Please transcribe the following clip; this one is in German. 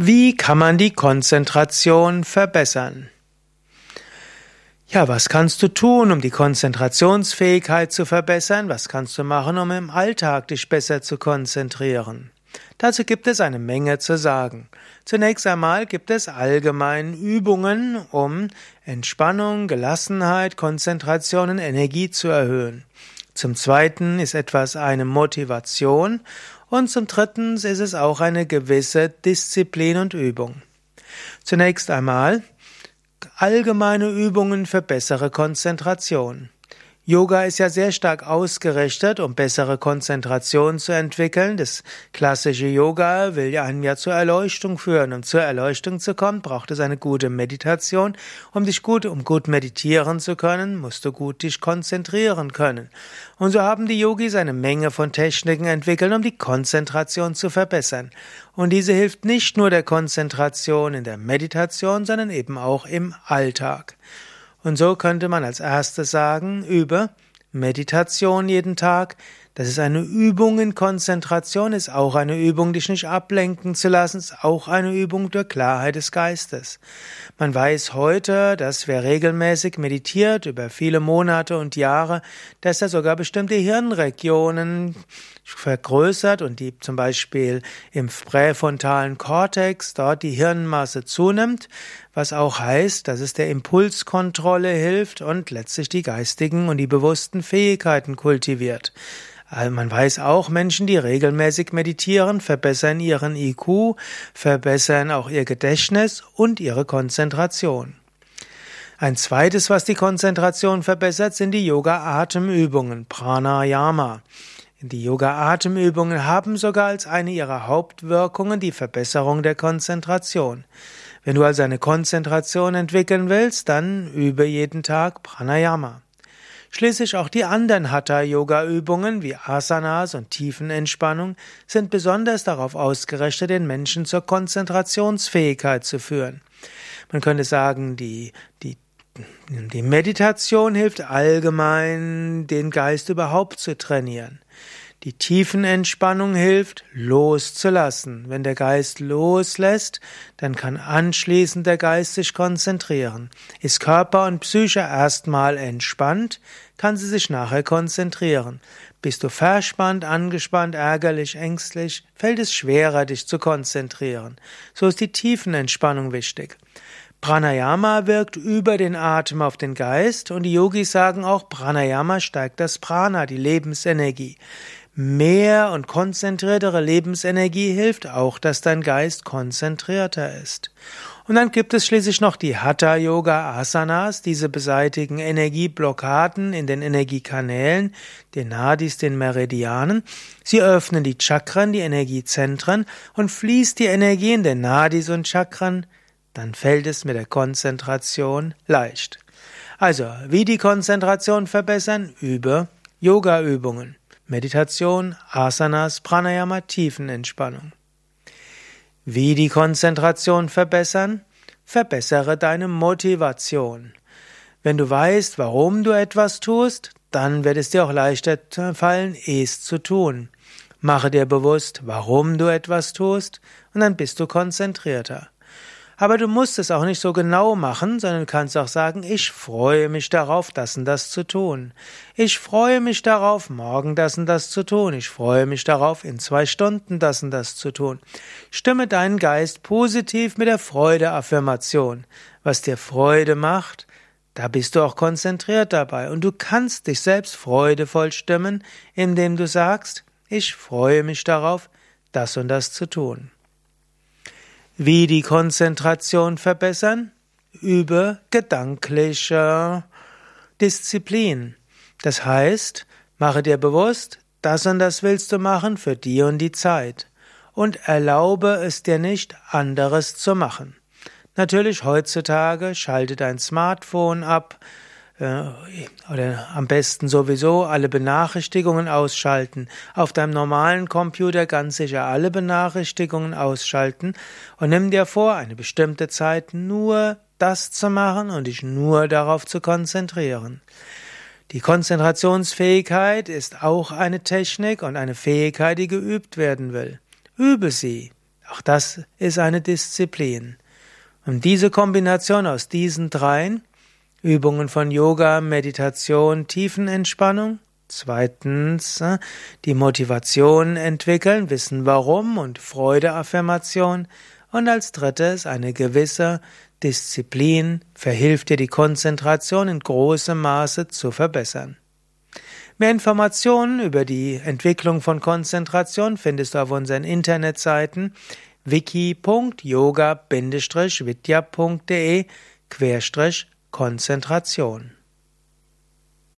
Wie kann man die Konzentration verbessern? Ja, was kannst du tun, um die Konzentrationsfähigkeit zu verbessern? Was kannst du machen, um im Alltag dich besser zu konzentrieren? Dazu gibt es eine Menge zu sagen. Zunächst einmal gibt es allgemein Übungen, um Entspannung, Gelassenheit, Konzentration und Energie zu erhöhen. Zum Zweiten ist etwas eine Motivation und zum Dritten ist es auch eine gewisse Disziplin und Übung. Zunächst einmal allgemeine Übungen für bessere Konzentration. Yoga ist ja sehr stark ausgerichtet, um bessere Konzentration zu entwickeln. Das klassische Yoga will ja einen ja zur Erleuchtung führen. Um zur Erleuchtung zu kommen, braucht es eine gute Meditation. Um dich gut, um gut meditieren zu können, musst du gut dich konzentrieren können. Und so haben die Yogis eine Menge von Techniken entwickelt, um die Konzentration zu verbessern. Und diese hilft nicht nur der Konzentration in der Meditation, sondern eben auch im Alltag. Und so könnte man als erstes sagen, übe Meditation jeden Tag. Das ist eine Übung in Konzentration, ist auch eine Übung, dich nicht ablenken zu lassen, ist auch eine Übung der Klarheit des Geistes. Man weiß heute, dass wer regelmäßig meditiert über viele Monate und Jahre, dass er sogar bestimmte Hirnregionen vergrößert und die zum Beispiel im präfrontalen Kortex dort die Hirnmasse zunimmt, was auch heißt, dass es der Impulskontrolle hilft und letztlich die geistigen und die bewussten Fähigkeiten kultiviert. Also man weiß auch, Menschen, die regelmäßig meditieren, verbessern ihren IQ, verbessern auch ihr Gedächtnis und ihre Konzentration. Ein zweites, was die Konzentration verbessert, sind die Yoga-Atemübungen, Pranayama. Die Yoga-Atemübungen haben sogar als eine ihrer Hauptwirkungen die Verbesserung der Konzentration. Wenn du also eine Konzentration entwickeln willst, dann übe jeden Tag Pranayama. Schließlich auch die anderen Hatha-Yoga-Übungen wie Asanas und Tiefenentspannung sind besonders darauf ausgerichtet, den Menschen zur Konzentrationsfähigkeit zu führen. Man könnte sagen, die, die die Meditation hilft allgemein, den Geist überhaupt zu trainieren. Die Tiefenentspannung hilft, loszulassen. Wenn der Geist loslässt, dann kann anschließend der Geist sich konzentrieren. Ist Körper und Psyche erstmal entspannt, kann sie sich nachher konzentrieren. Bist du verspannt, angespannt, ärgerlich, ängstlich, fällt es schwerer, dich zu konzentrieren. So ist die Tiefenentspannung wichtig. Pranayama wirkt über den Atem auf den Geist und die Yogis sagen auch, Pranayama steigt das Prana, die Lebensenergie. Mehr und konzentriertere Lebensenergie hilft auch, dass dein Geist konzentrierter ist. Und dann gibt es schließlich noch die Hatha Yoga Asanas, diese beseitigen Energieblockaden in den Energiekanälen, den Nadis, den Meridianen. Sie öffnen die Chakren, die Energiezentren und fließt die Energie in den Nadis und Chakren dann fällt es mit der Konzentration leicht. Also, wie die Konzentration verbessern? Über Yoga-Übungen, Meditation, Asanas, Pranayama, Tiefenentspannung. Wie die Konzentration verbessern? Verbessere deine Motivation. Wenn du weißt, warum du etwas tust, dann wird es dir auch leichter fallen, es zu tun. Mache dir bewusst, warum du etwas tust, und dann bist du konzentrierter. Aber du musst es auch nicht so genau machen, sondern kannst auch sagen, ich freue mich darauf, das und das zu tun. Ich freue mich darauf, morgen das und das zu tun. Ich freue mich darauf, in zwei Stunden das und das zu tun. Stimme deinen Geist positiv mit der Freude-Affirmation. Was dir Freude macht, da bist du auch konzentriert dabei und du kannst dich selbst freudevoll stimmen, indem du sagst, ich freue mich darauf, das und das zu tun. Wie die Konzentration verbessern? Über gedankliche Disziplin. Das heißt, mache dir bewusst, das und das willst du machen für die und die Zeit. Und erlaube es dir nicht, anderes zu machen. Natürlich heutzutage schalte dein Smartphone ab, oder am besten sowieso alle Benachrichtigungen ausschalten. Auf deinem normalen Computer ganz sicher alle Benachrichtigungen ausschalten und nimm dir vor, eine bestimmte Zeit nur das zu machen und dich nur darauf zu konzentrieren. Die Konzentrationsfähigkeit ist auch eine Technik und eine Fähigkeit, die geübt werden will. Übe sie. Auch das ist eine Disziplin. Und diese Kombination aus diesen dreien, Übungen von Yoga, Meditation, Tiefenentspannung, zweitens äh, die Motivation entwickeln, wissen warum und Freudeaffirmation und als drittes eine gewisse Disziplin verhilft dir die Konzentration in großem Maße zu verbessern. Mehr Informationen über die Entwicklung von Konzentration findest du auf unseren Internetseiten wiki.yoga-vidya.de Konzentration